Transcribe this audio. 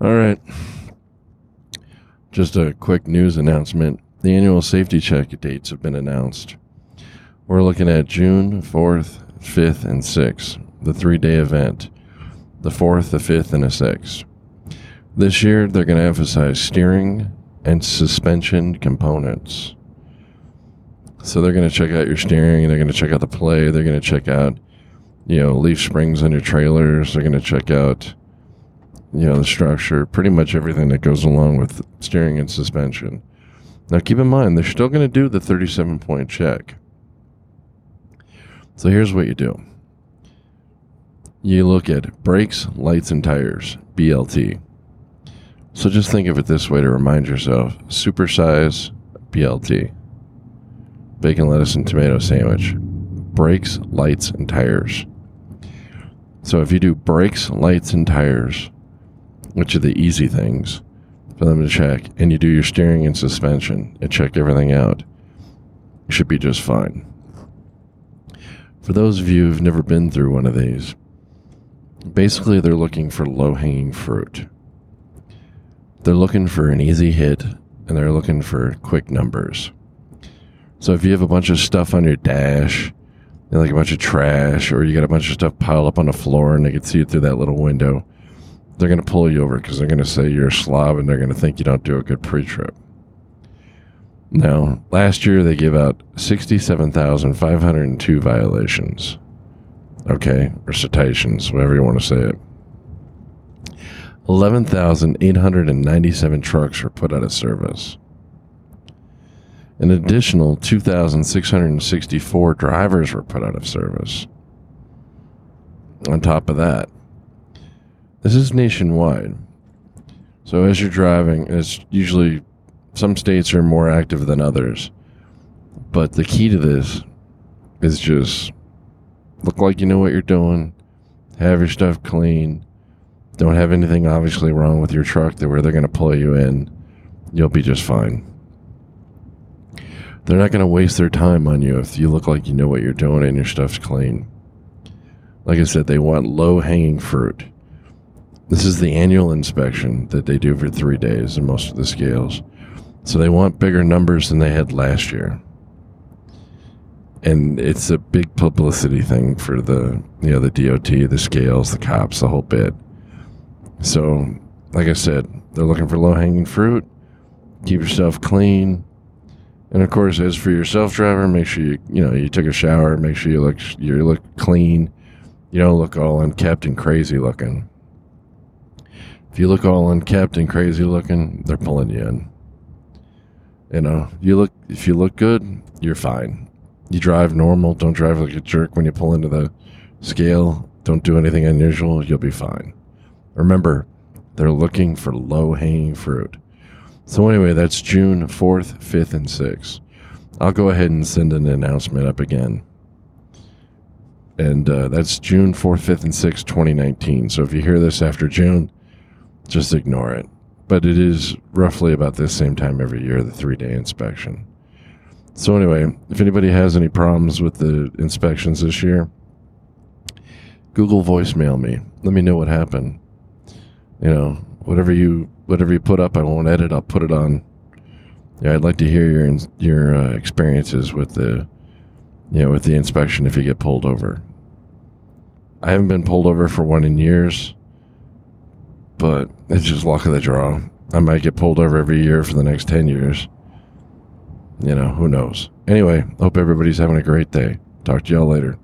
All right. Just a quick news announcement. The annual safety check dates have been announced. We're looking at June 4th, 5th, and 6th, the three day event. The 4th, the 5th, and the 6th. This year, they're going to emphasize steering and suspension components. So they're going to check out your steering, they're going to check out the play, they're going to check out, you know, leaf springs on your trailers, they're going to check out, you know, the structure, pretty much everything that goes along with steering and suspension. Now, keep in mind, they're still going to do the 37 point check. So here's what you do you look at brakes, lights, and tires, BLT. So just think of it this way to remind yourself supersize BLT. Bacon, lettuce, and tomato sandwich. Brakes, lights, and tires. So if you do brakes, lights, and tires, which are the easy things for them to check, and you do your steering and suspension and check everything out, you should be just fine. For those of you who've never been through one of these, basically they're looking for low hanging fruit. They're looking for an easy hit and they're looking for quick numbers. So if you have a bunch of stuff on your dash, like a bunch of trash, or you got a bunch of stuff piled up on the floor and they can see it through that little window, they're going to pull you over because they're going to say you're a slob and they're going to think you don't do a good pre trip. Now, last year they gave out 67,502 violations. Okay, or citations, whatever you want to say it. 11,897 trucks were put out of service. An additional 2,664 drivers were put out of service. On top of that, this is nationwide. So as you're driving, it's usually some states are more active than others. But the key to this is just look like you know what you're doing, have your stuff clean, don't have anything obviously wrong with your truck that where they're going to pull you in, you'll be just fine. They're not going to waste their time on you if you look like you know what you're doing and your stuff's clean. Like I said, they want low hanging fruit. This is the annual inspection that they do for three days in most of the scales. So they want bigger numbers than they had last year. And it's a big publicity thing for the you know the DOT, the scales, the cops, the whole bit. So, like I said, they're looking for low hanging fruit. Keep yourself clean. And of course, as for your self driver, make sure you you know you took a shower. Make sure you look you look clean. You don't look all unkept and crazy looking. If you look all unkept and crazy looking, they're pulling you in. You know, you look if you look good, you're fine. You drive normal. Don't drive like a jerk when you pull into the scale. Don't do anything unusual. You'll be fine. Remember, they're looking for low hanging fruit. So, anyway, that's June 4th, 5th, and 6th. I'll go ahead and send an announcement up again. And uh, that's June 4th, 5th, and 6th, 2019. So, if you hear this after June, just ignore it. But it is roughly about this same time every year, the three day inspection. So, anyway, if anybody has any problems with the inspections this year, Google voicemail me. Let me know what happened you know, whatever you whatever you put up, I won't edit. I'll put it on. Yeah, I'd like to hear your your uh, experiences with the, you know, with the inspection if you get pulled over. I haven't been pulled over for one in years, but it's just luck of the draw. I might get pulled over every year for the next ten years. You know, who knows? Anyway, hope everybody's having a great day. Talk to y'all later.